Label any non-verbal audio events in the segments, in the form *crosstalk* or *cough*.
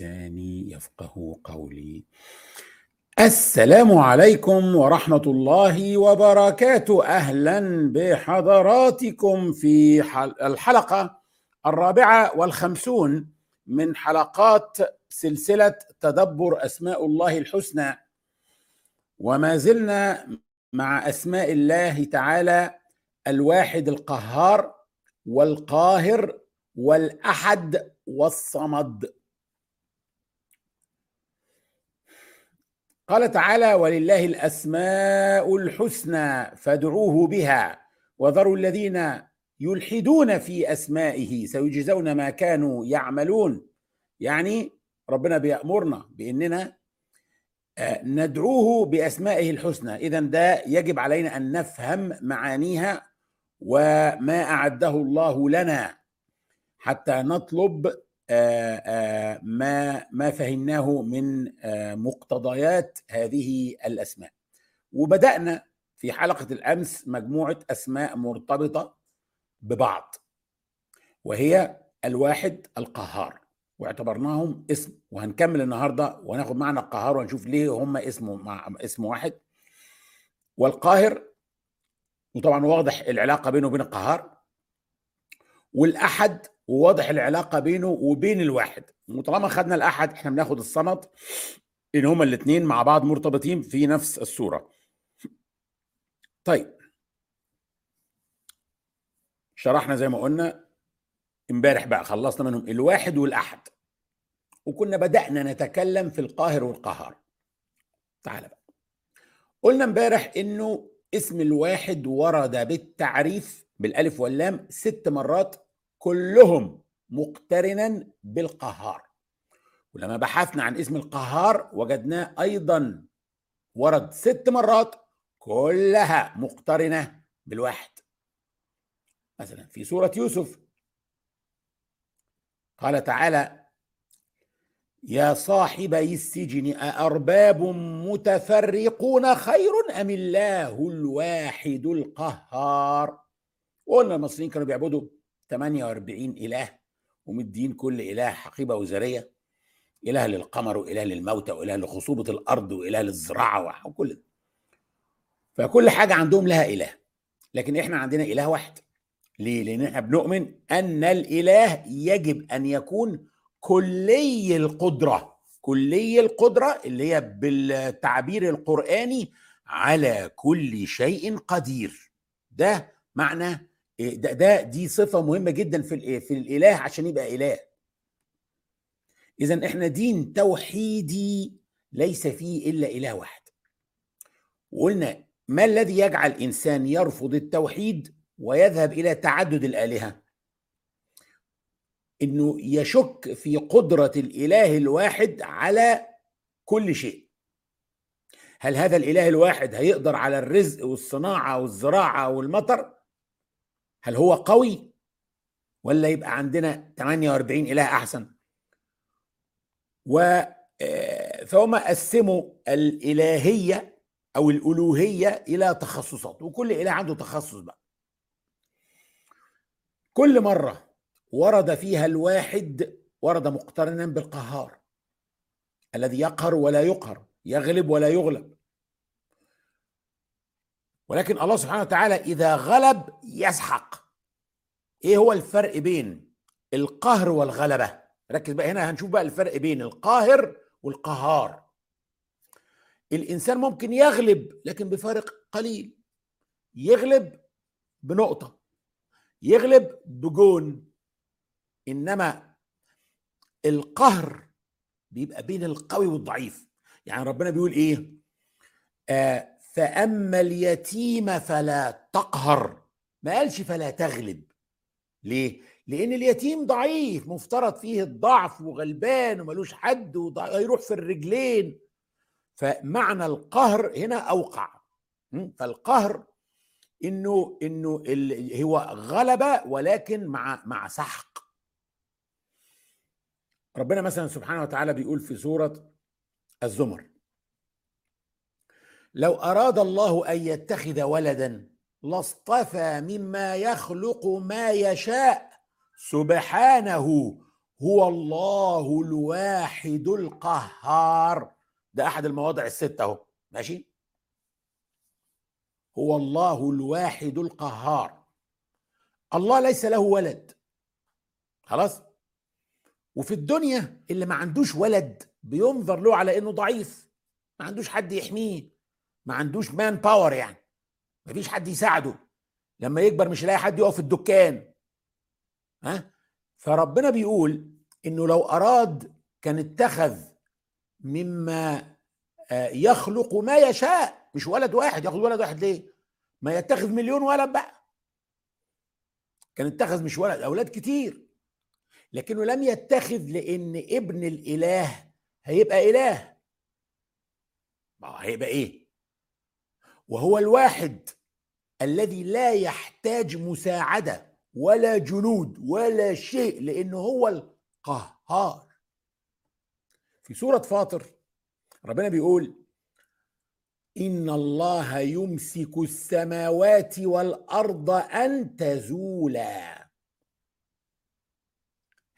لساني يفقه قولي السلام عليكم ورحمه الله وبركاته اهلا بحضراتكم في الحلقه الرابعه والخمسون من حلقات سلسله تدبر اسماء الله الحسنى وما زلنا مع اسماء الله تعالى الواحد القهار والقاهر والاحد والصمد قال تعالى ولله الاسماء الحسنى فادعوه بها وذروا الذين يلحدون في اسمائه سيجزون ما كانوا يعملون يعني ربنا بيامرنا باننا آه، ندعوه باسمائه الحسنى اذا ده يجب علينا ان نفهم معانيها وما اعده الله لنا حتى نطلب آه، آه، ما ما فهمناه من آه، مقتضيات هذه الاسماء وبدانا في حلقه الامس مجموعه اسماء مرتبطه ببعض وهي الواحد القهار واعتبرناهم اسم وهنكمل النهارده وناخد معنا القهار ونشوف ليه هم اسمه مع اسم واحد والقاهر وطبعا واضح العلاقه بينه وبين القهار والاحد وواضح العلاقه بينه وبين الواحد وطالما خدنا الاحد احنا بناخد الصمد ان هما الاثنين مع بعض مرتبطين في نفس الصوره طيب شرحنا زي ما قلنا امبارح بقى خلصنا منهم الواحد والاحد وكنا بدانا نتكلم في القاهر والقهار تعال بقى قلنا امبارح انه اسم الواحد ورد بالتعريف بالالف واللام ست مرات كلهم مقترنا بالقهار ولما بحثنا عن اسم القهار وجدناه أيضا ورد ست مرات كلها مقترنة بالواحد مثلا في سورة يوسف قال تعالى يا صاحبي السجن أأرباب متفرقون خير أم الله الواحد القهار وقلنا المصريين كانوا بيعبدوا 48 إله ومدين كل إله حقيبة وزرية إله للقمر وإله للموتى وإله لخصوبة الأرض وإله للزراعة وكل ده فكل حاجة عندهم لها إله لكن إحنا عندنا إله واحد ليه؟ لأن إحنا بنؤمن أن الإله يجب أن يكون كلي القدرة كلي القدرة اللي هي بالتعبير القرآني على كل شيء قدير ده معنى إيه، ده ده دي صفه مهمه جدا في الايه في الاله عشان يبقى اله اذا احنا دين توحيدي ليس فيه الا اله واحد وقلنا ما الذي يجعل انسان يرفض التوحيد ويذهب الى تعدد الالهه انه يشك في قدره الاله الواحد على كل شيء هل هذا الاله الواحد هيقدر على الرزق والصناعه والزراعه والمطر هل هو قوي ولا يبقى عندنا 48 اله احسن و آه، فهم قسموا الالهيه او الالوهيه الى تخصصات وكل اله عنده تخصص بقى كل مره ورد فيها الواحد ورد مقترنا بالقهار الذي يقهر ولا يقهر يغلب ولا يغلب ولكن الله سبحانه وتعالى إذا غلب يسحق إيه هو الفرق بين القهر والغلبة ركز بقى هنا هنشوف بقى الفرق بين القاهر والقهار الإنسان ممكن يغلب لكن بفارق قليل يغلب بنقطة يغلب بجون إنما القهر بيبقى بين القوي والضعيف يعني ربنا بيقول إيه آه فأما اليتيم فلا تقهر ما قالش فلا تغلب ليه؟ لأن اليتيم ضعيف مفترض فيه الضعف وغلبان وملوش حد ويروح في الرجلين فمعنى القهر هنا أوقع فالقهر انه انه هو غلبه ولكن مع مع سحق ربنا مثلا سبحانه وتعالى بيقول في سوره الزمر لو اراد الله ان يتخذ ولدا لاصطفى مما يخلق ما يشاء سبحانه هو الله الواحد القهار ده احد المواضع السته اهو ماشي هو الله الواحد القهار الله ليس له ولد خلاص وفي الدنيا اللي ما عندوش ولد بينظر له على انه ضعيف ما عندوش حد يحميه ما عندوش مان باور يعني ما فيش حد يساعده لما يكبر مش هيلاقي حد يقف في الدكان ها فربنا بيقول انه لو اراد كان اتخذ مما آه، يخلق ما يشاء مش ولد واحد ياخد ولد واحد ليه ما يتخذ مليون ولد بقى كان اتخذ مش ولد اولاد كتير لكنه لم يتخذ لان ابن الاله هيبقى اله ما هيبقى ايه وهو الواحد الذي لا يحتاج مساعده ولا جنود ولا شيء لانه هو القهار في سوره فاطر ربنا بيقول ان الله يمسك السماوات والارض ان تزولا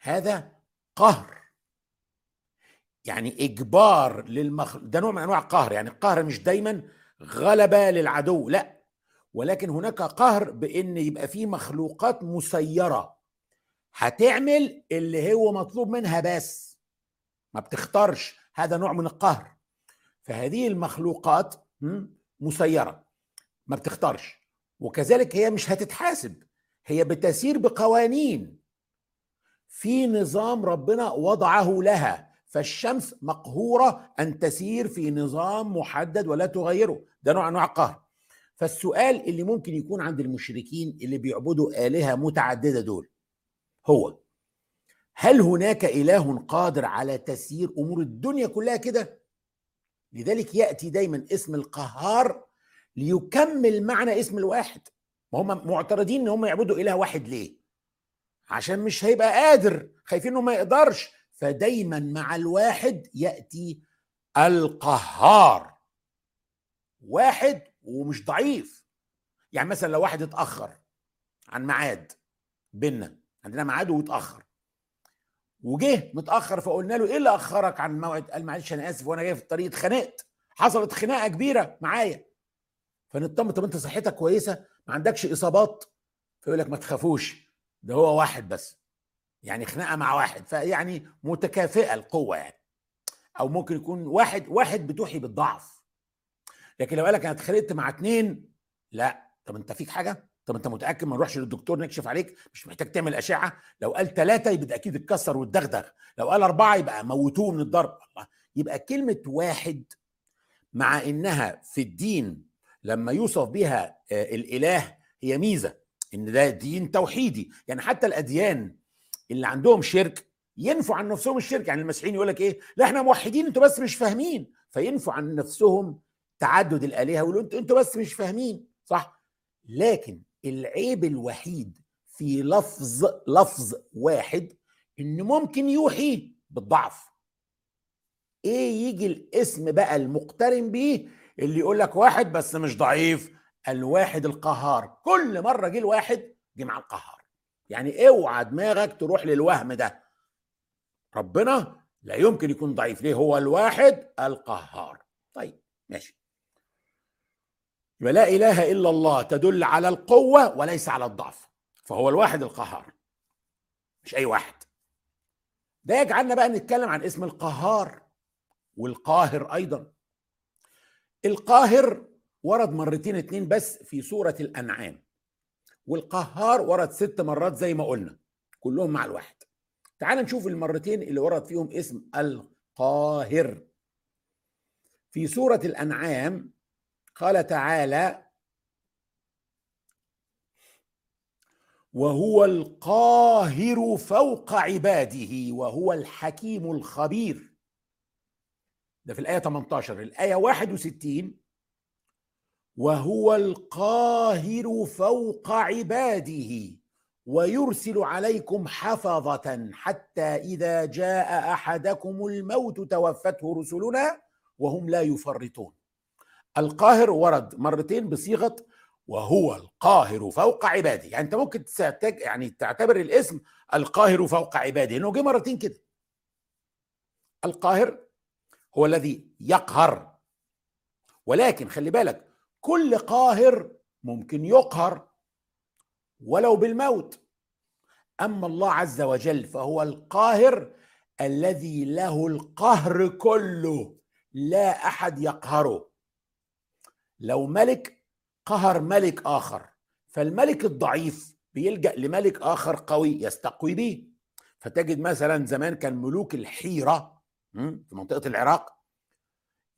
هذا قهر يعني اجبار للمخلوق ده نوع من انواع القهر يعني القهر مش دايما غلبه للعدو لا ولكن هناك قهر بان يبقى في مخلوقات مسيره هتعمل اللي هو مطلوب منها بس ما بتختارش هذا نوع من القهر فهذه المخلوقات مسيره ما بتختارش وكذلك هي مش هتتحاسب هي بتسير بقوانين في نظام ربنا وضعه لها فالشمس مقهوره ان تسير في نظام محدد ولا تغيره ده نوع انواع القهر فالسؤال اللي ممكن يكون عند المشركين اللي بيعبدوا الهه متعدده دول هو هل هناك اله قادر على تسيير امور الدنيا كلها كده لذلك ياتي دايما اسم القهار ليكمل معنى اسم الواحد ما هم معترضين ان هم يعبدوا اله واحد ليه عشان مش هيبقى قادر خايفين انه ما يقدرش فدايما مع الواحد ياتي القهار واحد ومش ضعيف يعني مثلا لو واحد اتاخر عن ميعاد بينا عندنا ميعاد واتاخر وجه متاخر فقلنا له ايه اللي اخرك عن الموعد قال معلش انا اسف وانا جاي في الطريق اتخانقت حصلت خناقه كبيره معايا فنطمن طب انت صحتك كويسه ما عندكش اصابات فيقول لك ما تخافوش ده هو واحد بس يعني خناقه مع واحد فيعني متكافئه القوه يعني او ممكن يكون واحد واحد بتوحي بالضعف لكن لو قال لك انا اتخانقت مع اتنين لا طب انت فيك حاجه طب انت متاكد ما نروحش للدكتور نكشف عليك مش محتاج تعمل اشعه لو قال ثلاثه يبقى اكيد اتكسر واتدغدغ لو قال اربعه يبقى موتوه من الضرب الله يبقى كلمه واحد مع انها في الدين لما يوصف بها آه، الاله هي ميزه ان ده دين توحيدي يعني حتى الاديان اللي عندهم شرك ينفوا عن نفسهم الشرك يعني المسيحيين يقول لك ايه لا احنا موحدين انتوا بس مش فاهمين فينفوا عن نفسهم تعدد الالهه ويقولوا انتوا انتوا بس مش فاهمين صح لكن العيب الوحيد في لفظ لفظ واحد ان ممكن يوحي بالضعف ايه يجي الاسم بقى المقترن بيه اللي يقول لك واحد بس مش ضعيف الواحد القهار كل مره جه الواحد جه مع القهار يعني اوعى دماغك تروح للوهم ده ربنا لا يمكن يكون ضعيف ليه هو الواحد القهار طيب ماشي ولا اله الا الله تدل على القوه وليس على الضعف فهو الواحد القهار مش اي واحد ده يجعلنا بقى نتكلم عن اسم القهار والقاهر ايضا القاهر ورد مرتين اتنين بس في سوره الانعام والقهار ورد ست مرات زي ما قلنا كلهم مع الواحد تعال نشوف المرتين اللي ورد فيهم اسم القاهر في سورة الأنعام قال تعالى وهو القاهر فوق عباده وهو الحكيم الخبير ده في الآية 18 الآية 61 وهو القاهر فوق عباده ويرسل عليكم حفظه حتى اذا جاء احدكم الموت توفته رسلنا وهم لا يفرطون القاهر ورد مرتين بصيغه وهو القاهر فوق عباده يعني انت ممكن يعني تعتبر الاسم القاهر فوق عباده لانه جه مرتين كده القاهر هو الذي يقهر ولكن خلي بالك كل قاهر ممكن يقهر ولو بالموت اما الله عز وجل فهو القاهر الذي له القهر كله لا احد يقهره لو ملك قهر ملك اخر فالملك الضعيف بيلجا لملك اخر قوي يستقوي به فتجد مثلا زمان كان ملوك الحيره في منطقه العراق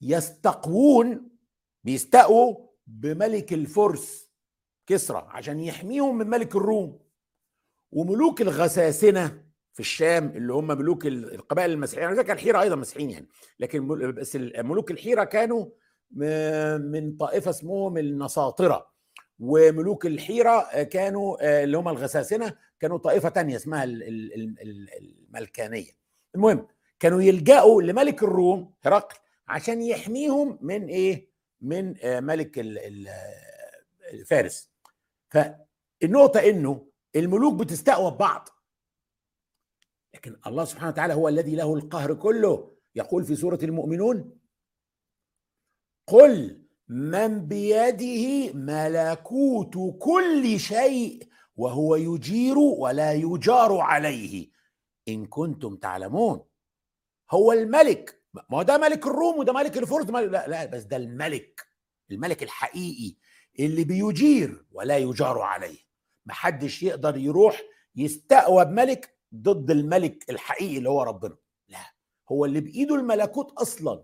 يستقوون بيستقوا بملك الفرس كسرى عشان يحميهم من ملك الروم وملوك الغساسنه في الشام اللي هم ملوك القبائل المسيحيه يعني كان الحيره ايضا مسيحيين يعني لكن بس ملوك الحيره كانوا من طائفه اسمهم النساطره وملوك الحيره كانوا آه، اللي هم الغساسنه كانوا طائفه تانية اسمها الملكانيه المهم كانوا يلجأوا لملك الروم هرقل عشان يحميهم من ايه من آه، ملك فارس فالنقطة انه الملوك بتستقوى ببعض لكن الله سبحانه وتعالى هو الذي له القهر كله يقول في سورة المؤمنون قل من بيده ملكوت كل شيء وهو يجير ولا يجار عليه إن كنتم تعلمون هو الملك ما هو ده ملك الروم وده ملك الفرس ملك لا, لا بس ده الملك الملك الحقيقي اللي بيجير ولا يجار عليه محدش يقدر يروح يستقوى بملك ضد الملك الحقيقي اللي هو ربنا لا هو اللي بايده الملكوت اصلا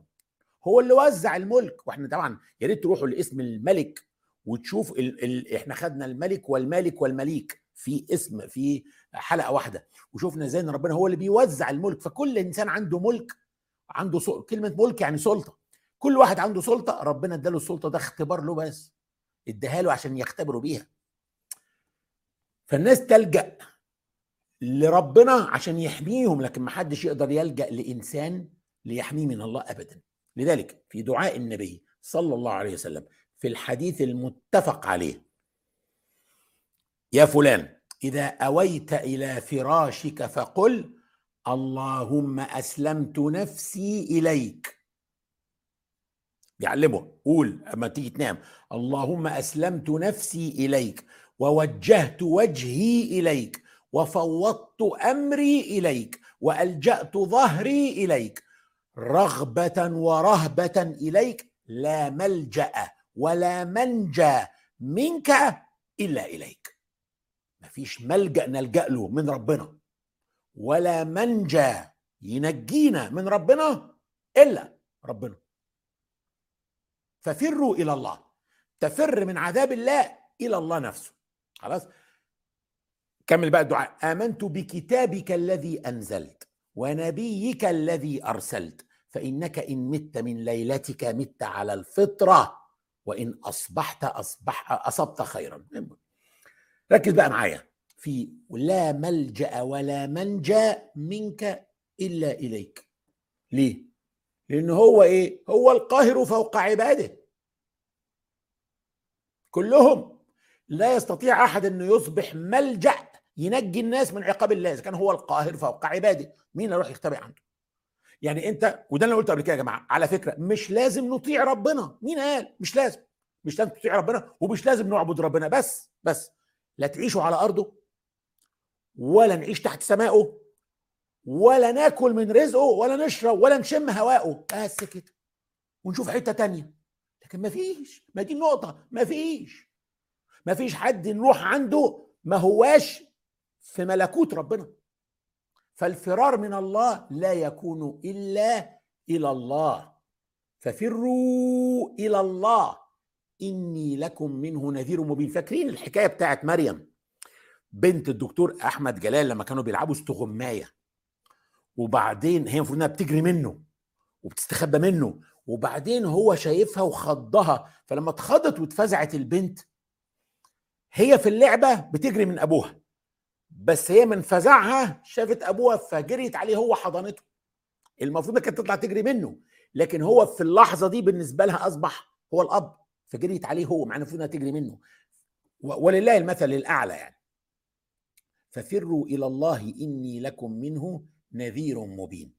هو اللي وزع الملك واحنا طبعا يا ريت تروحوا لاسم الملك وتشوف ال... ال... احنا خدنا الملك والمالك والمليك في اسم في حلقه واحده وشفنا ازاي ان ربنا هو اللي بيوزع الملك فكل انسان عنده ملك عنده سلطة كلمه ملك يعني سلطه كل واحد عنده سلطه ربنا اداله السلطه ده اختبار له بس اداها له عشان يختبره بيها فالناس تلجا لربنا عشان يحميهم لكن ما حدش يقدر يلجا لانسان ليحميه من الله ابدا لذلك في دعاء النبي صلى الله عليه وسلم في الحديث المتفق عليه يا فلان اذا اويت الى فراشك فقل اللهم اسلمت نفسي اليك بيعلمه قول اما تيجي تنام اللهم اسلمت نفسي اليك ووجهت وجهي اليك وفوضت امري اليك والجات ظهري اليك رغبه ورهبه اليك لا ملجا ولا منجا منك الا اليك مفيش ملجا نلجا له من ربنا ولا منجى ينجينا من ربنا الا ربنا ففروا الى الله تفر من عذاب الله الى الله نفسه خلاص كمل بقى الدعاء امنت بكتابك الذي انزلت ونبيك الذي ارسلت فانك ان مت من ليلتك مت على الفطره وان اصبحت اصبح اصبت خيرا ركز بقى معايا في لا ملجا ولا منجا منك الا اليك ليه لان هو ايه هو القاهر فوق عباده كلهم لا يستطيع احد انه يصبح ملجا ينجي الناس من عقاب الله اذا كان هو القاهر فوق عباده مين يروح يختبئ عنده يعني انت وده اللي قلته قبل كده يا جماعه على فكره مش لازم نطيع ربنا مين قال مش لازم مش لازم تطيع ربنا ومش لازم نعبد ربنا بس بس لا تعيشوا على ارضه ولا نعيش تحت سمائه ولا ناكل من رزقه ولا نشرب ولا نشم هواءه بس كده ونشوف حته تانية لكن مفيش ما دي النقطه مفيش مفيش حد نروح عنده ما هواش في ملكوت ربنا فالفرار من الله لا يكون الا الى الله ففروا الى الله اني لكم منه نذير مبين فاكرين الحكايه بتاعت مريم بنت الدكتور احمد جلال لما كانوا بيلعبوا استغمايه وبعدين هي المفروض انها بتجري منه وبتستخبى منه وبعدين هو شايفها وخضها فلما اتخضت واتفزعت البنت هي في اللعبه بتجري من ابوها بس هي من فزعها شافت ابوها فجريت عليه هو حضنته المفروض انها كانت تطلع تجري منه لكن هو في اللحظه دي بالنسبه لها اصبح هو الاب فجريت عليه هو مع انها تجري منه ولله المثل الاعلى يعني ففروا الى الله اني لكم منه نذير مبين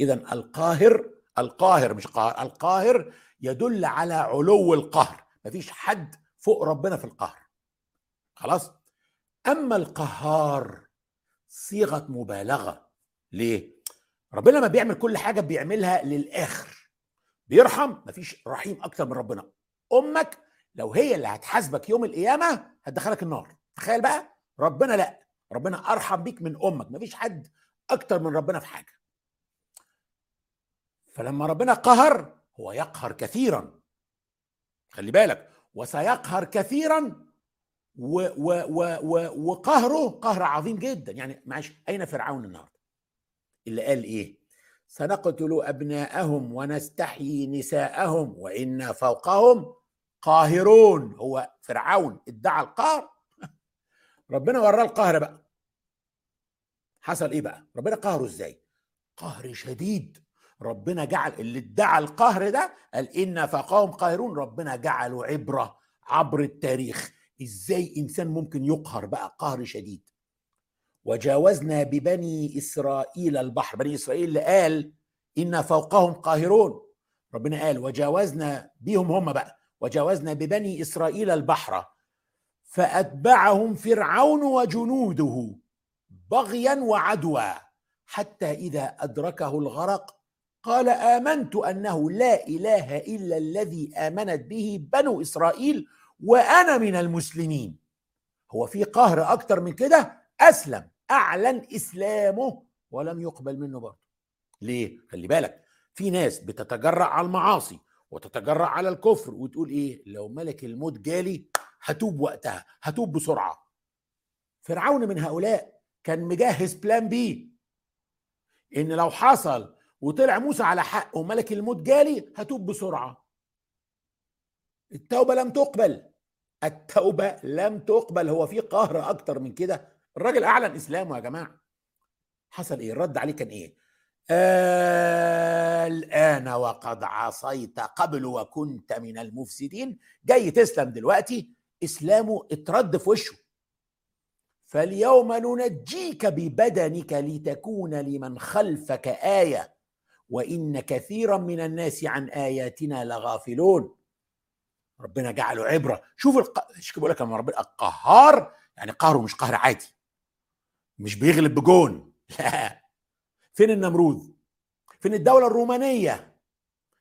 اذا القاهر القاهر مش قاهر القاهر يدل على علو القهر مفيش حد فوق ربنا في القهر خلاص اما القهار صيغه مبالغه ليه ربنا لما بيعمل كل حاجه بيعملها للاخر بيرحم مفيش رحيم اكتر من ربنا امك لو هي اللي هتحاسبك يوم القيامه هتدخلك النار تخيل بقى ربنا لا ربنا ارحم بيك من امك مفيش حد اكتر من ربنا في حاجه فلما ربنا قهر هو يقهر كثيرا خلي بالك وسيقهر كثيرا و و و و وقهره قهر عظيم جدا يعني معلش اين فرعون النهارده اللي قال ايه سنقتل ابناءهم ونستحيي نساءهم وانا فوقهم قاهرون هو فرعون ادعى القهر ربنا وراه القهر بقى حصل ايه بقى ربنا قهره ازاي قهر شديد ربنا جعل اللي ادعى القهر ده قال ان فقاهم قاهرون ربنا جعله عبره عبر التاريخ ازاي انسان ممكن يقهر بقى قهر شديد وجاوزنا ببني اسرائيل البحر بني اسرائيل اللي قال ان فوقهم قاهرون ربنا قال وجاوزنا بيهم هم بقى وجاوزنا ببني اسرائيل البحر فاتبعهم فرعون وجنوده بغيا وعدوى حتى اذا ادركه الغرق قال امنت انه لا اله الا الذي امنت به بنو اسرائيل وانا من المسلمين هو في قهر اكتر من كده اسلم اعلن اسلامه ولم يقبل منه برضه ليه خلي بالك في ناس بتتجرأ على المعاصي وتتجرأ على الكفر وتقول ايه لو ملك الموت جالي هتوب وقتها هتوب بسرعه فرعون من هؤلاء كان مجهز بلان بي ان لو حصل وطلع موسى على حق وملك الموت جالي هتوب بسرعه التوبه لم تقبل التوبه لم تقبل هو في قهر اكتر من كده الراجل اعلن اسلامه يا جماعه حصل ايه الرد عليه كان ايه آه، الان وقد عصيت قبل وكنت من المفسدين جاي تسلم دلوقتي اسلامه اترد في وشه فاليوم ننجيك ببدنك لتكون لمن خلفك ايه وان كثيرا من الناس عن اياتنا لغافلون ربنا جعله عبره شوف الق... مش بقول لك لما ربنا القهار يعني قهره مش قهر عادي مش بيغلب بجون *laughs* لا فين النمرود فين الدوله الرومانيه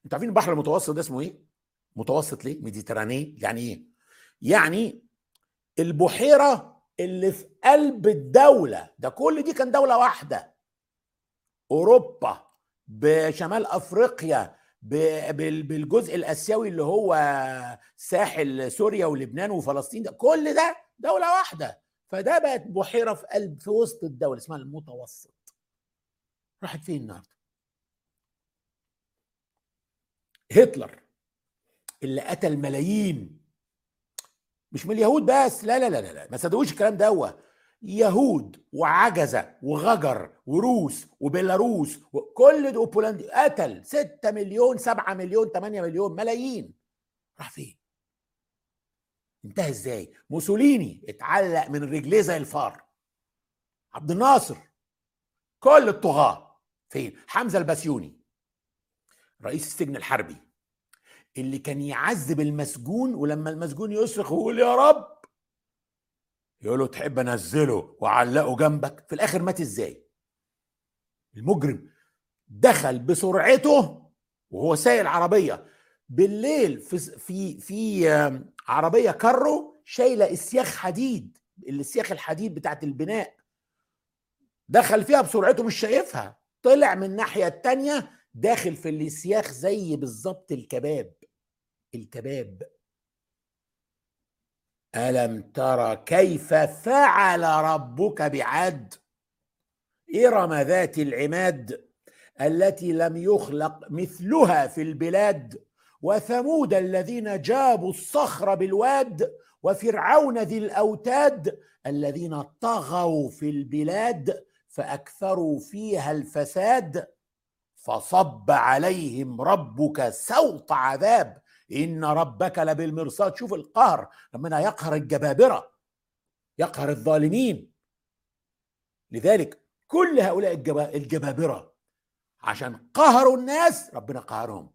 انتوا عارفين البحر المتوسط ده اسمه ايه متوسط ليه ميديتراني يعني ايه يعني البحيره اللي في قلب الدوله ده كل دي كان دوله واحده اوروبا بشمال افريقيا بالجزء الاسيوي اللي هو ساحل سوريا ولبنان وفلسطين ده كل ده دوله واحده فده بقت بحيره في قلب في وسط الدوله اسمها المتوسط راحت فين النهارده هتلر اللي قتل ملايين مش من اليهود بس لا لا لا لا, ما صدقوش الكلام دوت يهود وعجزة وغجر وروس وبيلاروس وكل دول بولندي قتل 6 مليون 7 مليون 8 مليون ملايين راح فين؟ انتهى ازاي؟ موسوليني اتعلق من رجليه زي الفار عبد الناصر كل الطغاة فين؟ حمزة البسيوني رئيس السجن الحربي اللي كان يعذب المسجون ولما المسجون يصرخ ويقول يا رب يقول له تحب انزله واعلقه جنبك في الاخر مات ازاي المجرم دخل بسرعته وهو سايق العربيه بالليل في في في عربيه كرو شايله اسياخ حديد الاسياخ الحديد بتاعت البناء دخل فيها بسرعته مش شايفها طلع من الناحيه التانيه داخل في الاسياخ زي بالظبط الكباب الكباب الم ترى كيف فعل ربك بعاد ارم ذات العماد التي لم يخلق مثلها في البلاد وثمود الذين جابوا الصخر بالواد وفرعون ذي الاوتاد الذين طغوا في البلاد فاكثروا فيها الفساد فصب عليهم ربك سوط عذاب ان ربك لبالمرصاد شوف القهر ربنا يقهر الجبابره يقهر الظالمين لذلك كل هؤلاء الجبابره عشان قهروا الناس ربنا قهرهم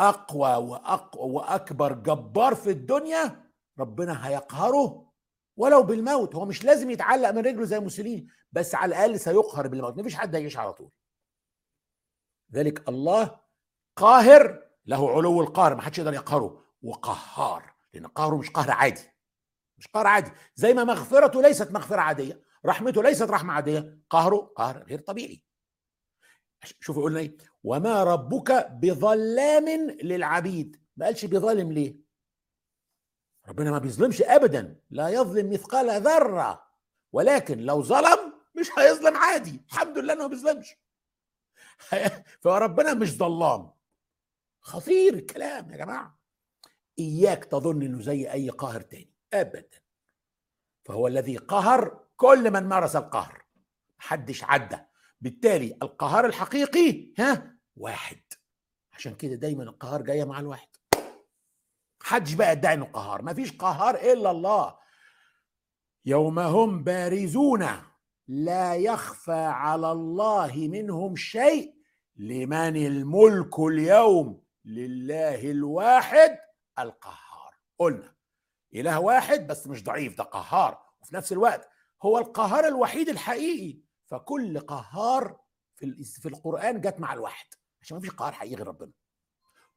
اقوى واقوى واكبر جبار في الدنيا ربنا هيقهره ولو بالموت هو مش لازم يتعلق من رجله زي موسوليني بس على الاقل سيقهر بالموت مفيش حد هيعيش على طول ذلك الله قاهر له علو القهر ما حدش يقدر يقهره وقهار لان قهره مش قهر عادي مش قهر عادي زي ما مغفرته ليست مغفره عاديه رحمته ليست رحمه عاديه قهره قهر غير طبيعي شوفوا قلنا ايه وما ربك بظلام للعبيد ما قالش بيظلم ليه ربنا ما بيظلمش ابدا لا يظلم مثقال ذره ولكن لو ظلم مش هيظلم عادي الحمد لله انه ما بيظلمش *laughs* فربنا مش ظلام خطير الكلام يا جماعه اياك تظن انه زي اي قاهر تاني ابدا فهو الذي قهر كل من مارس القهر محدش عدى بالتالي القهار الحقيقي ها واحد عشان كده دايما القهار جايه مع الواحد محدش بقى يدعي انه قهار مفيش قهار الا الله يوم هم بارزون لا يخفى على الله منهم شيء لمن الملك اليوم لله الواحد القهار قلنا اله واحد بس مش ضعيف ده قهار وفي نفس الوقت هو القهار الوحيد الحقيقي فكل قهار في في القران جت مع الواحد عشان ما فيش قهار حقيقي غير ربنا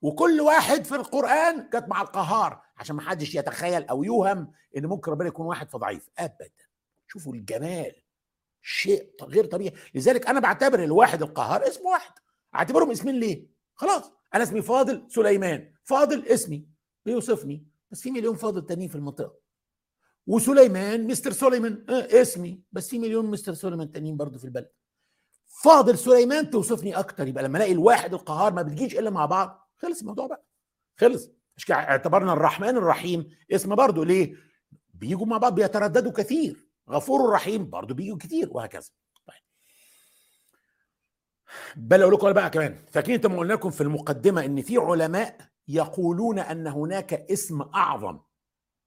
وكل واحد في القران جت مع القهار عشان ما حدش يتخيل او يوهم ان ممكن ربنا يكون واحد فضعيف ابدا شوفوا الجمال شيء غير طبيعي لذلك انا بعتبر الواحد القهار اسم واحد اعتبرهم اسمين ليه خلاص انا اسمي فاضل سليمان فاضل اسمي بيوصفني بس في مليون فاضل تانيين في المنطقه وسليمان مستر سليمان آه اسمي بس في مليون مستر سليمان تانيين برضه في البلد فاضل سليمان توصفني اكتر يبقى لما الاقي الواحد القهار ما بتجيش الا مع بعض خلص الموضوع بقى خلص مش اعتبرنا الرحمن الرحيم اسم برضه ليه بيجوا مع بعض بيترددوا كثير غفور رحيم برضه بيجوا كتير وهكذا بل اقول لكم بقى كمان فاكرين انت ما قلنا لكم في المقدمه ان في علماء يقولون ان هناك اسم اعظم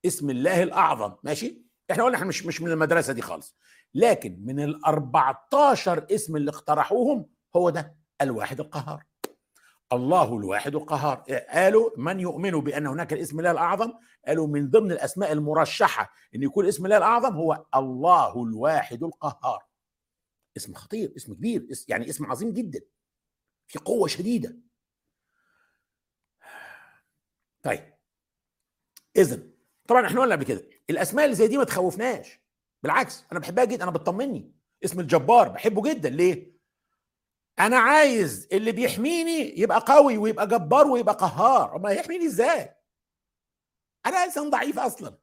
اسم الله الاعظم ماشي احنا قلنا احنا مش مش من المدرسه دي خالص لكن من ال 14 اسم اللي اقترحوهم هو ده الواحد القهار الله الواحد القهار إيه، قالوا من يؤمن بان هناك الاسم الله الاعظم قالوا من ضمن الاسماء المرشحه ان يكون اسم الله الاعظم هو الله الواحد القهار اسم خطير اسم كبير اسم يعني اسم عظيم جدا في قوه شديده طيب اذا طبعا احنا قلنا قبل كده الاسماء اللي زي دي ما تخوفناش بالعكس انا بحبها جدا انا بتطمني اسم الجبار بحبه جدا ليه انا عايز اللي بيحميني يبقى قوي ويبقى جبار ويبقى قهار ما يحميني ازاي انا انسان ضعيف اصلا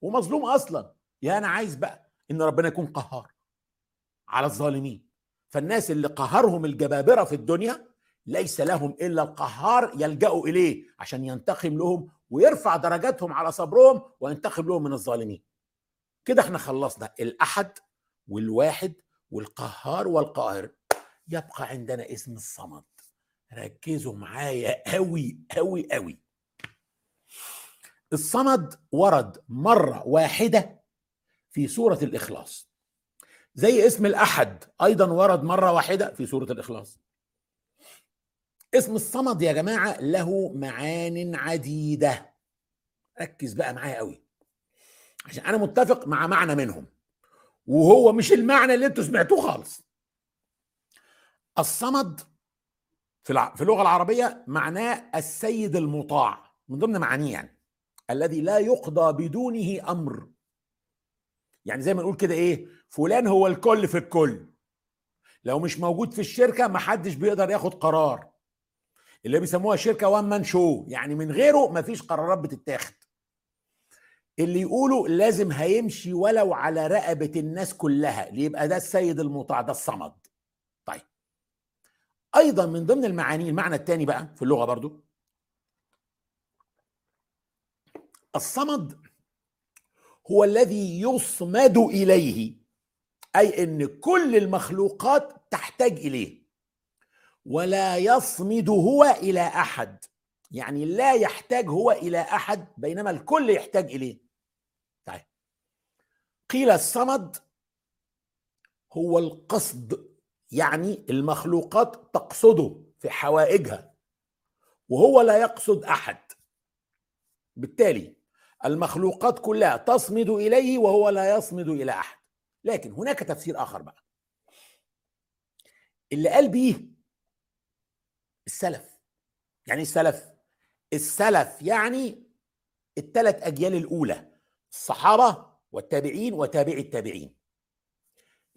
ومظلوم اصلا يا انا عايز بقى ان ربنا يكون قهار على الظالمين فالناس اللي قهرهم الجبابرة في الدنيا ليس لهم إلا القهار يلجأوا إليه عشان ينتقم لهم ويرفع درجاتهم على صبرهم وينتقم لهم من الظالمين كده احنا خلصنا الأحد والواحد والقهار والقاهر يبقى عندنا اسم الصمد ركزوا معايا قوي قوي قوي الصمد ورد مرة واحدة في سورة الإخلاص زي اسم الأحد أيضا ورد مرة واحدة في سورة الإخلاص اسم الصمد يا جماعة له معان عديدة ركز بقى معايا قوي عشان أنا متفق مع معنى منهم وهو مش المعنى اللي انتوا سمعتوه خالص الصمد في في اللغه العربيه معناه السيد المطاع من ضمن معانيه يعني الذي لا يقضى بدونه امر يعني زي ما نقول كده ايه فلان هو الكل في الكل لو مش موجود في الشركه محدش بيقدر ياخد قرار اللي بيسموها شركه وان مان شو يعني من غيره مفيش قرارات بتتاخد اللي يقولوا لازم هيمشي ولو على رقبه الناس كلها ليبقى ده السيد المطاع ده الصمد طيب ايضا من ضمن المعاني المعنى الثاني بقى في اللغه برضو الصمد هو الذي يصمد اليه اي ان كل المخلوقات تحتاج اليه ولا يصمد هو الى احد يعني لا يحتاج هو الى احد بينما الكل يحتاج اليه طيب قيل الصمد هو القصد يعني المخلوقات تقصده في حوائجها وهو لا يقصد احد بالتالي المخلوقات كلها تصمد اليه وهو لا يصمد الى احد لكن هناك تفسير اخر بقى اللي قال بيه السلف يعني ايه السلف السلف يعني الثلاث اجيال الاولى الصحابه والتابعين وتابعي التابعين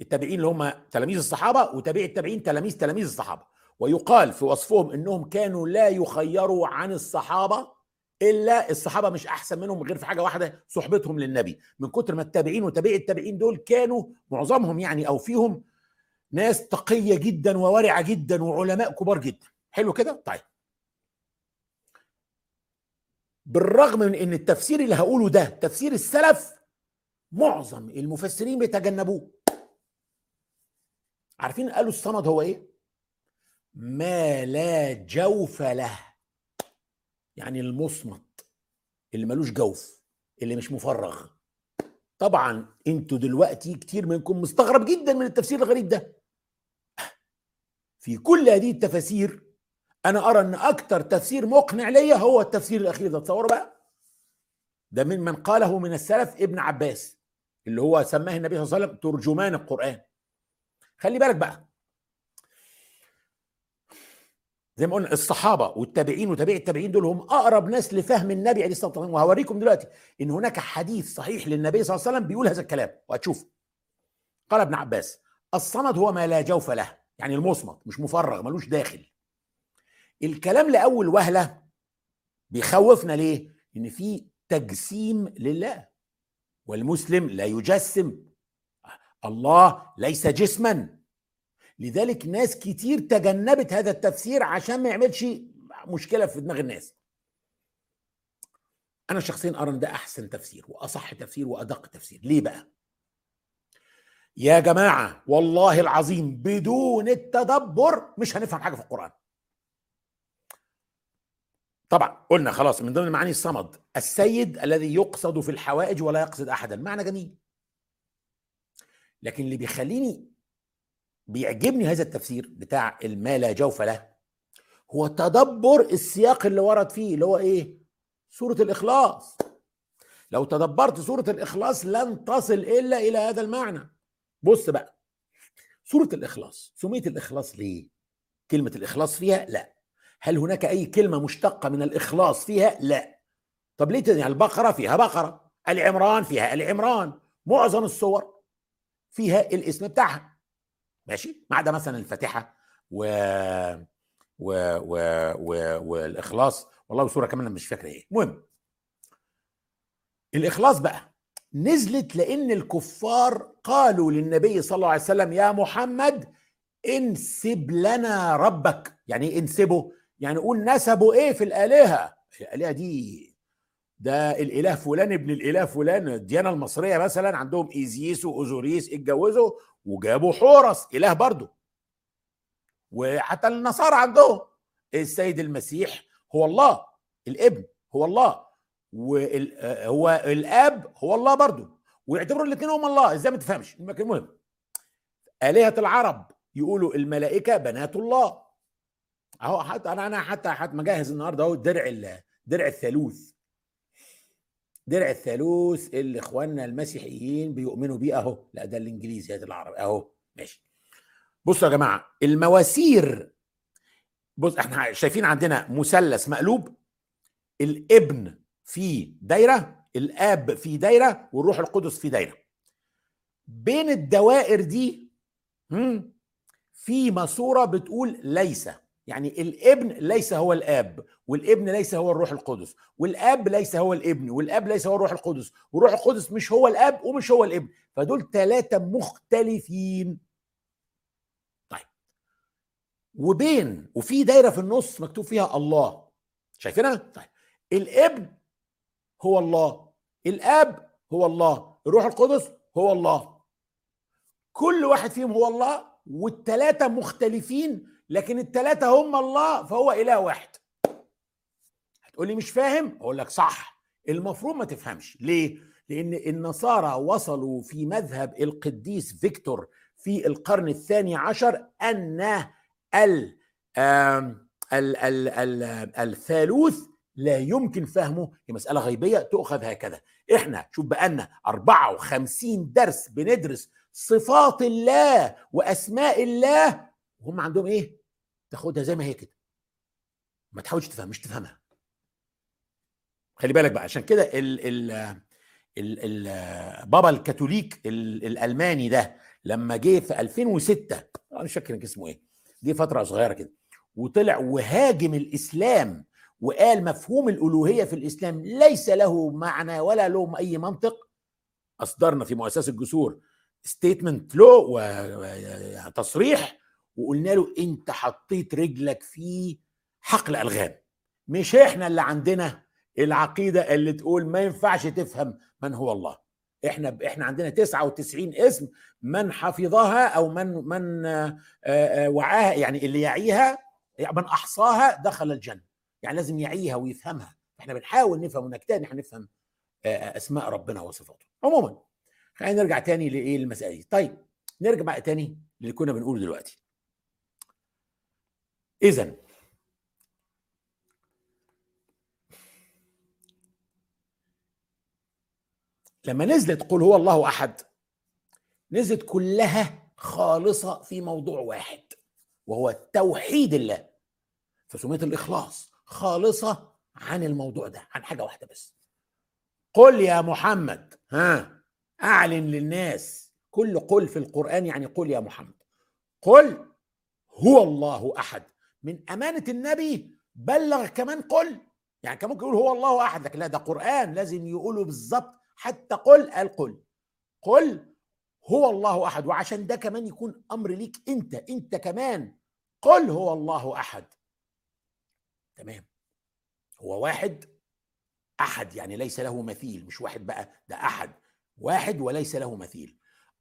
التابعين اللي هم تلاميذ الصحابه وتابعي التابعين تلاميذ تلاميذ الصحابه ويقال في وصفهم انهم كانوا لا يخيروا عن الصحابه الا الصحابه مش احسن منهم غير في حاجه واحده صحبتهم للنبي من كتر ما التابعين وتابعي التابعين دول كانوا معظمهم يعني او فيهم ناس تقيه جدا وورعه جدا وعلماء كبار جدا حلو كده طيب بالرغم من ان التفسير اللي هقوله ده تفسير السلف معظم المفسرين بيتجنبوه عارفين قالوا الصمد هو ايه ما لا جوف له يعني المصمت اللي ملوش جوف اللي مش مفرغ طبعا انتوا دلوقتي كتير منكم مستغرب جدا من التفسير الغريب ده في كل هذه التفاسير انا ارى ان اكتر تفسير مقنع ليا هو التفسير الاخير ده تصوروا بقى ده من من قاله من السلف ابن عباس اللي هو سماه النبي صلى الله عليه وسلم ترجمان القران خلي بالك بقى زي ما قلنا الصحابه والتابعين وتابعي التابعين دول هم اقرب ناس لفهم النبي عليه الصلاه والسلام وهوريكم دلوقتي ان هناك حديث صحيح للنبي صلى الله عليه وسلم بيقول هذا الكلام وهتشوفوا قال ابن عباس الصمد هو ما لا جوف له يعني المصمت مش مفرغ ملوش داخل الكلام لاول وهله بيخوفنا ليه ان في تجسيم لله والمسلم لا يجسم الله ليس جسما لذلك ناس كتير تجنبت هذا التفسير عشان ما يعملش مشكله في دماغ الناس انا شخصيا ارى ان ده احسن تفسير واصح تفسير وادق تفسير ليه بقى يا جماعه والله العظيم بدون التدبر مش هنفهم حاجه في القران طبعا قلنا خلاص من ضمن معاني الصمد السيد الذي يقصد في الحوائج ولا يقصد احدا معنى جميل لكن اللي بيخليني بيعجبني هذا التفسير بتاع ما لا جوف له هو تدبر السياق اللي ورد فيه اللي هو ايه سورة الإخلاص لو تدبرت سورة الإخلاص لن تصل إلا إلى هذا المعنى بص بقى سورة الإخلاص سميت الإخلاص ليه كلمة الإخلاص فيها لا هل هناك أي كلمة مشتقة من الإخلاص فيها لا طب ليه يعني البقرة فيها بقرة العمران فيها العمران معظم الصور فيها الاسم بتاعها ماشي ما عدا مثلا الفاتحه و و و, و... والاخلاص والله وسوره كمان مش فاكره ايه المهم الاخلاص بقى نزلت لان الكفار قالوا للنبي صلى الله عليه وسلم يا محمد انسب لنا ربك يعني ايه انسبه يعني قول نسبه ايه في الالهه الالهه دي ده الاله فلان ابن الاله فلان الديانه المصريه مثلا عندهم ايزيس واوزوريس اتجوزوا وجابوا حورس اله برضه وحتى النصارى عندهم السيد المسيح هو الله الابن هو الله هو الاب هو الله برضه ويعتبروا الاثنين هم الله ازاي ما تفهمش المهم الهه العرب يقولوا الملائكه بنات الله اهو حتى انا حتى حتى مجهز النهارده اهو درع درع الثالوث درع الثالوث اللي اخواننا المسيحيين بيؤمنوا بيه اهو لا ده الانجليزي هذا العربي اهو ماشي بصوا يا جماعه المواسير بص احنا شايفين عندنا مثلث مقلوب الابن في دايره الاب في دايره والروح القدس في دايره بين الدوائر دي في ماسوره بتقول ليس يعني الابن ليس هو الاب والابن ليس هو الروح القدس والاب ليس هو الابن والاب ليس هو الروح القدس والروح القدس مش هو الاب ومش هو الابن فدول ثلاثه مختلفين طيب وبين وفي دايره في النص مكتوب فيها الله شايفينها طيب الابن هو الله الاب هو الله الروح القدس هو الله كل واحد فيهم هو الله والثلاثه مختلفين لكن التلاتة هم الله فهو اله واحد هتقولي مش فاهم اقول لك صح المفروض ما تفهمش ليه لان النصارى وصلوا في مذهب القديس فيكتور في القرن الثاني عشر ان ال الثالوث لا يمكن فهمه هي مسألة غيبية تؤخذ هكذا احنا شوف بقالنا 54 درس بندرس صفات الله وأسماء الله وهم عندهم ايه تاخدها زي ما هي كده ما تحاولش تفهم مش تفهمها خلي بالك بقى عشان كده ال ال ال بابا الكاثوليك ال الالماني ده لما جه في 2006 انا شاكر انك اسمه ايه دي فتره صغيره كده وطلع وهاجم الاسلام وقال مفهوم الالوهيه في الاسلام ليس له معنى ولا له اي منطق اصدرنا في مؤسسه الجسور ستيتمنت لو وتصريح وقلنا له انت حطيت رجلك في حقل الغام مش احنا اللي عندنا العقيده اللي تقول ما ينفعش تفهم من هو الله احنا احنا عندنا 99 اسم من حفظها او من من آه، آه، آه، وعاها يعني اللي يعيها يعني من احصاها دخل الجنه يعني لازم يعيها ويفهمها احنا بنحاول نفهم ونجتهد احنا نفهم اسماء ربنا وصفاته عموما خلينا نرجع تاني لايه المسائل دي طيب نرجع بقى تاني للي كنا بنقوله دلوقتي اذا لما نزلت قل هو الله احد نزلت كلها خالصه في موضوع واحد وهو توحيد الله فسميت الاخلاص خالصه عن الموضوع ده عن حاجه واحده بس قل يا محمد ها اعلن للناس كل قل في القران يعني قل يا محمد قل هو الله احد من امانه النبي بلغ كمان قل يعني كان ممكن يقول هو الله احد لكن لا ده قران لازم يقوله بالظبط حتى قل قال قل قل هو الله احد وعشان ده كمان يكون امر ليك انت انت كمان قل هو الله احد تمام هو واحد احد يعني ليس له مثيل مش واحد بقى ده احد واحد وليس له مثيل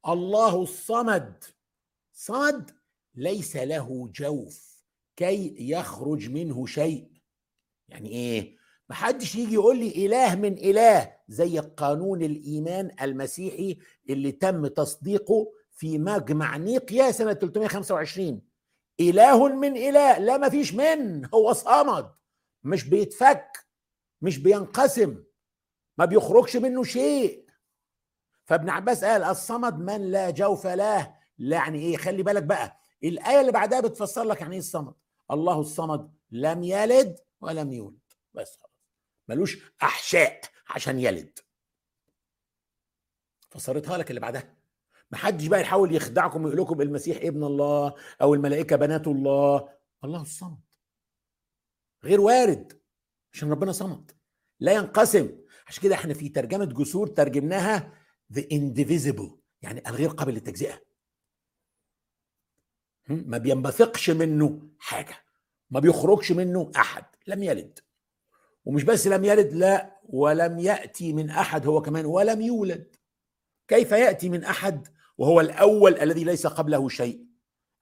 الله الصمد صمد ليس له جوف كي يخرج منه شيء يعني ايه محدش يجي يقول لي اله من اله زي قانون الايمان المسيحي اللي تم تصديقه في مجمع نيقيا سنه 325 اله من اله لا مفيش من هو صمد مش بيتفك مش بينقسم ما بيخرجش منه شيء فابن عباس قال الصمد من لا جوف له لا يعني ايه خلي بالك بقى الايه اللي بعدها بتفسر لك يعني ايه الصمد الله الصمد لم يلد ولم يولد بس خلاص ملوش احشاء عشان يلد فسرتها لك اللي بعدها محدش بقى يحاول يخدعكم ويقول لكم المسيح ابن الله او الملائكه بنات الله الله الصمد غير وارد عشان ربنا صمد لا ينقسم عشان كده احنا في ترجمه جسور ترجمناها the indivisible يعني الغير قابل للتجزئه ما بينبثقش منه حاجه ما بيخرجش منه احد لم يلد ومش بس لم يلد لا ولم ياتي من احد هو كمان ولم يولد كيف ياتي من احد وهو الاول الذي ليس قبله شيء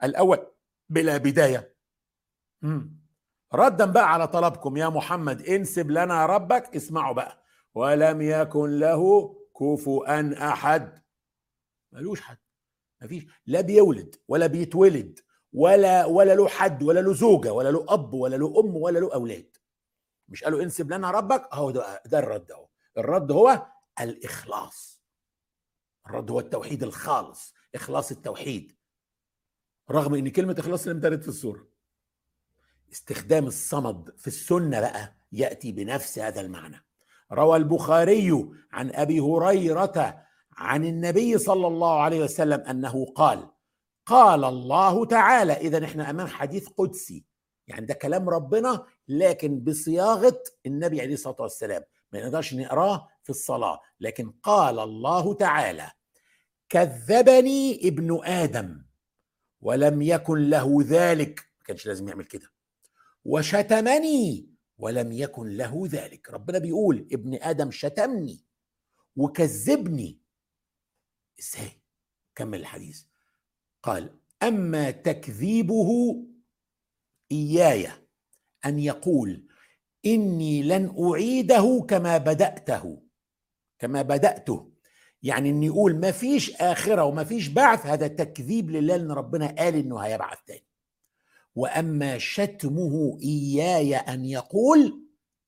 الاول بلا بدايه ردا بقى على طلبكم يا محمد انسب لنا ربك اسمعوا بقى ولم يكن له كفوا احد ملوش حد مفيش لا بيولد ولا بيتولد ولا ولا له حد ولا له زوجه ولا له اب ولا له ام ولا له اولاد مش قالوا انسب لنا ربك اهو ده, ده الرد اهو الرد هو الاخلاص الرد هو التوحيد الخالص اخلاص التوحيد رغم ان كلمه اخلاص لم ترد في السوره استخدام الصمد في السنه بقى ياتي بنفس هذا المعنى روى البخاري عن ابي هريره عن النبي صلى الله عليه وسلم انه قال قال الله تعالى اذا احنا امام حديث قدسي يعني ده كلام ربنا لكن بصياغه النبي عليه الصلاه والسلام ما نقدرش نقراه في الصلاه لكن قال الله تعالى كذبني ابن ادم ولم يكن له ذلك ما كانش لازم يعمل كده وشتمني ولم يكن له ذلك ربنا بيقول ابن ادم شتمني وكذبني ازاي كمل الحديث قال اما تكذيبه اياي ان يقول اني لن اعيده كما بداته كما بداته يعني ان يقول ما فيش اخره وما فيش بعث هذا تكذيب لله ان ربنا قال انه هيبعث تاني واما شتمه اياي ان يقول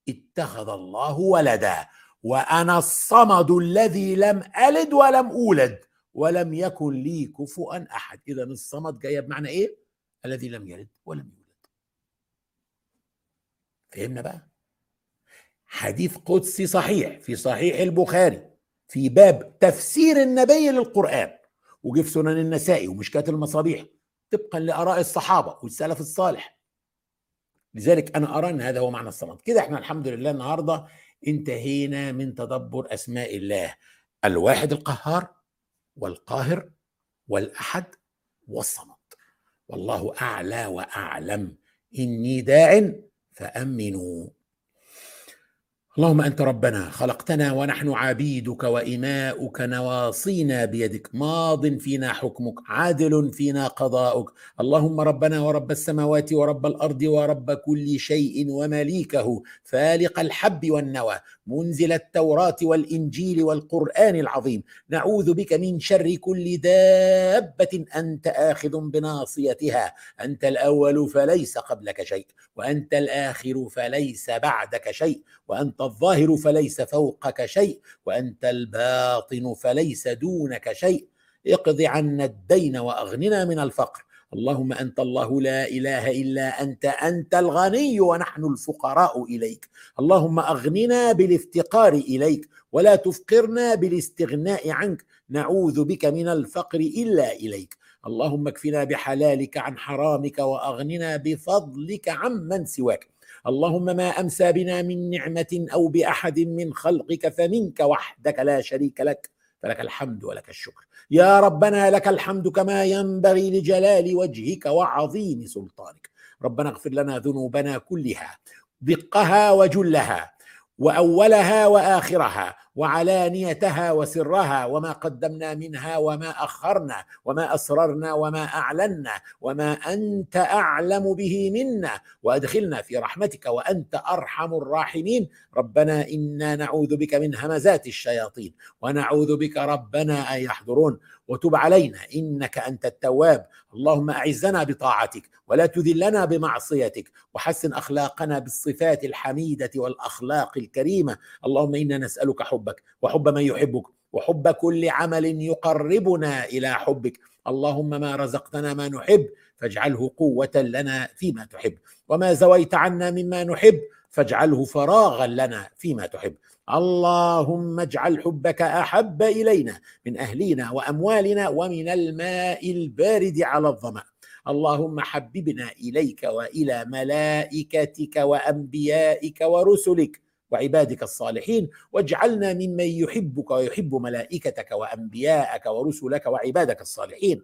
اتخذ الله ولدا وانا الصمد الذي لم الد ولم اولد ولم يكن لي كفوا احد اذا الصمد جايه بمعنى ايه الذي لم يلد ولم يولد فهمنا بقى حديث قدسي صحيح في صحيح البخاري في باب تفسير النبي للقران وجه في سنن النسائي ومشكات المصابيح طبقا لاراء الصحابه والسلف الصالح لذلك انا ارى ان هذا هو معنى الصمد كده احنا الحمد لله النهارده انتهينا من تدبر اسماء الله الواحد القهار والقاهر والاحد والصمد والله اعلى واعلم اني داع فامنوا اللهم انت ربنا خلقتنا ونحن عبيدك واماؤك نواصينا بيدك ماض فينا حكمك عادل فينا قضاؤك اللهم ربنا ورب السماوات ورب الارض ورب كل شيء ومليكه فالق الحب والنوى منزل التوراه والانجيل والقران العظيم نعوذ بك من شر كل دابه انت اخذ بناصيتها انت الاول فليس قبلك شيء وانت الاخر فليس بعدك شيء وانت الظاهر فليس فوقك شيء وانت الباطن فليس دونك شيء اقض عنا الدين واغننا من الفقر اللهم انت الله لا اله الا انت انت الغني ونحن الفقراء اليك اللهم اغننا بالافتقار اليك ولا تفقرنا بالاستغناء عنك نعوذ بك من الفقر الا اليك اللهم اكفنا بحلالك عن حرامك واغننا بفضلك عمن سواك اللهم ما امسى بنا من نعمه او باحد من خلقك فمنك وحدك لا شريك لك فلك الحمد ولك الشكر يا ربنا لك الحمد كما ينبغي لجلال وجهك وعظيم سلطانك ربنا اغفر لنا ذنوبنا كلها دقها وجلها واولها واخرها وعلانيتها وسرها وما قدمنا منها وما اخرنا وما اسررنا وما اعلنا وما انت اعلم به منا وادخلنا في رحمتك وانت ارحم الراحمين ربنا انا نعوذ بك من همزات الشياطين ونعوذ بك ربنا ان يحضرون وتب علينا انك انت التواب اللهم اعزنا بطاعتك ولا تذلنا بمعصيتك وحسن اخلاقنا بالصفات الحميده والاخلاق الكريمه اللهم انا نسالك حب حبك وحب من يحبك وحب كل عمل يقربنا الى حبك اللهم ما رزقتنا ما نحب فاجعله قوه لنا فيما تحب وما زويت عنا مما نحب فاجعله فراغا لنا فيما تحب اللهم اجعل حبك احب الينا من اهلينا واموالنا ومن الماء البارد على الظما اللهم حببنا اليك والى ملائكتك وانبيائك ورسلك وعبادك الصالحين واجعلنا ممن يحبك ويحب ملائكتك وانبياءك ورسلك وعبادك الصالحين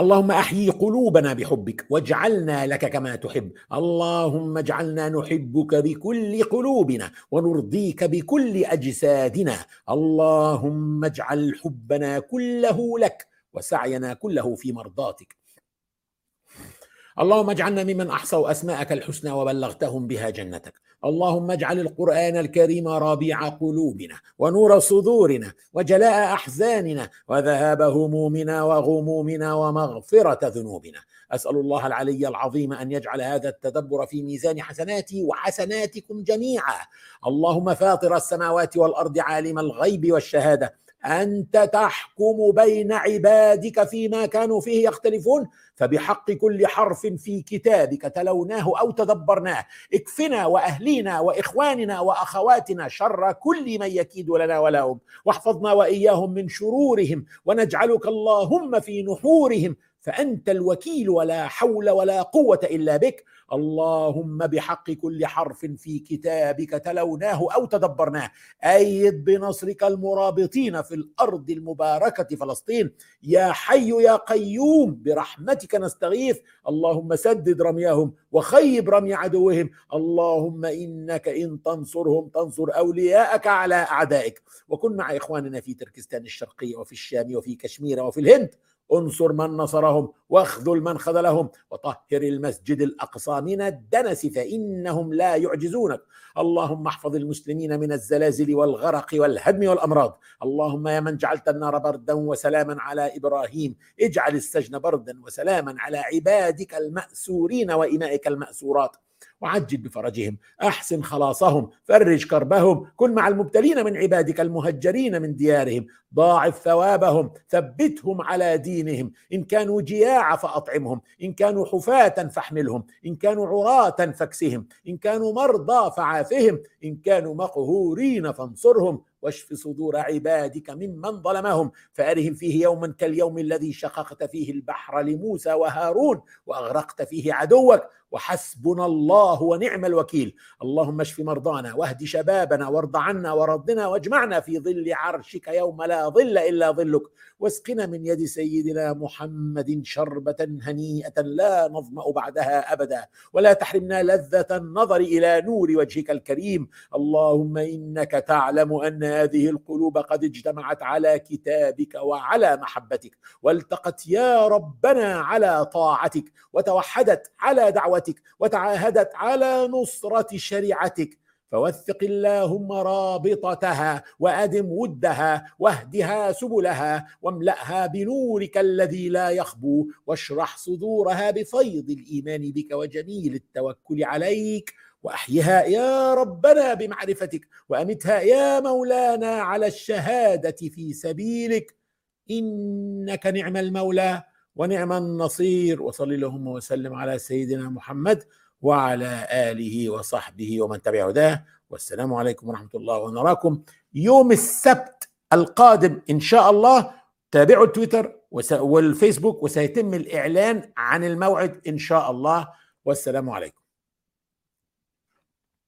اللهم احيي قلوبنا بحبك واجعلنا لك كما تحب اللهم اجعلنا نحبك بكل قلوبنا ونرضيك بكل اجسادنا اللهم اجعل حبنا كله لك وسعينا كله في مرضاتك اللهم اجعلنا ممن احصوا اسماءك الحسنى وبلغتهم بها جنتك اللهم اجعل القران الكريم ربيع قلوبنا ونور صدورنا وجلاء احزاننا وذهاب همومنا وغمومنا ومغفره ذنوبنا اسال الله العلي العظيم ان يجعل هذا التدبر في ميزان حسناتي وحسناتكم جميعا اللهم فاطر السماوات والارض عالم الغيب والشهاده انت تحكم بين عبادك فيما كانوا فيه يختلفون فبحق كل حرف في كتابك تلوناه او تدبرناه اكفنا واهلينا واخواننا واخواتنا شر كل من يكيد لنا ولهم واحفظنا واياهم من شرورهم ونجعلك اللهم في نحورهم فأنت الوكيل ولا حول ولا قوة إلا بك اللهم بحق كل حرف في كتابك تلوناه أو تدبرناه أيد بنصرك المرابطين في الأرض المباركة فلسطين يا حي يا قيوم برحمتك نستغيث اللهم سدد رميهم وخيب رمي عدوهم اللهم إنك إن تنصرهم تنصر أولياءك على أعدائك وكن مع إخواننا في تركستان الشرقية وفي الشام وفي كشمير وفي الهند انصر من نصرهم واخذل من خذلهم وطهر المسجد الاقصى من الدنس فانهم لا يعجزونك اللهم احفظ المسلمين من الزلازل والغرق والهدم والامراض اللهم يا من جعلت النار بردا وسلاما على ابراهيم اجعل السجن بردا وسلاما على عبادك الماسورين وامائك الماسورات وعجل بفرجهم احسن خلاصهم فرج كربهم كن مع المبتلين من عبادك المهجرين من ديارهم ضاعف ثوابهم ثبتهم على دينهم ان كانوا جياع فاطعمهم ان كانوا حفاه فاحملهم ان كانوا عراه فاكسهم ان كانوا مرضى فعافهم ان كانوا مقهورين فانصرهم واشف صدور عبادك ممن ظلمهم فارهم فيه يوما كاليوم الذي شققت فيه البحر لموسى وهارون واغرقت فيه عدوك وحسبنا الله الله ونعم الوكيل اللهم اشف مرضانا واهد شبابنا وارض عنا وردنا واجمعنا في ظل عرشك يوم لا ظل الا ظلك واسقنا من يد سيدنا محمد شربة هنيئة لا نظمأ بعدها أبدا ولا تحرمنا لذة النظر إلى نور وجهك الكريم اللهم إنك تعلم أن هذه القلوب قد اجتمعت على كتابك وعلى محبتك والتقت يا ربنا على طاعتك وتوحدت على دعوتك وتعاهدت على نصرة شريعتك فوثق اللهم رابطتها وادم ودها واهدها سبلها واملاها بنورك الذي لا يخبو واشرح صدورها بفيض الايمان بك وجميل التوكل عليك واحيها يا ربنا بمعرفتك وامتها يا مولانا على الشهاده في سبيلك انك نعم المولى ونعم النصير وصل اللهم وسلم على سيدنا محمد وعلى آله وصحبه ومن تبع هداه والسلام عليكم ورحمة الله ونراكم يوم السبت القادم إن شاء الله تابعوا التويتر والفيسبوك وسيتم الإعلان عن الموعد إن شاء الله والسلام عليكم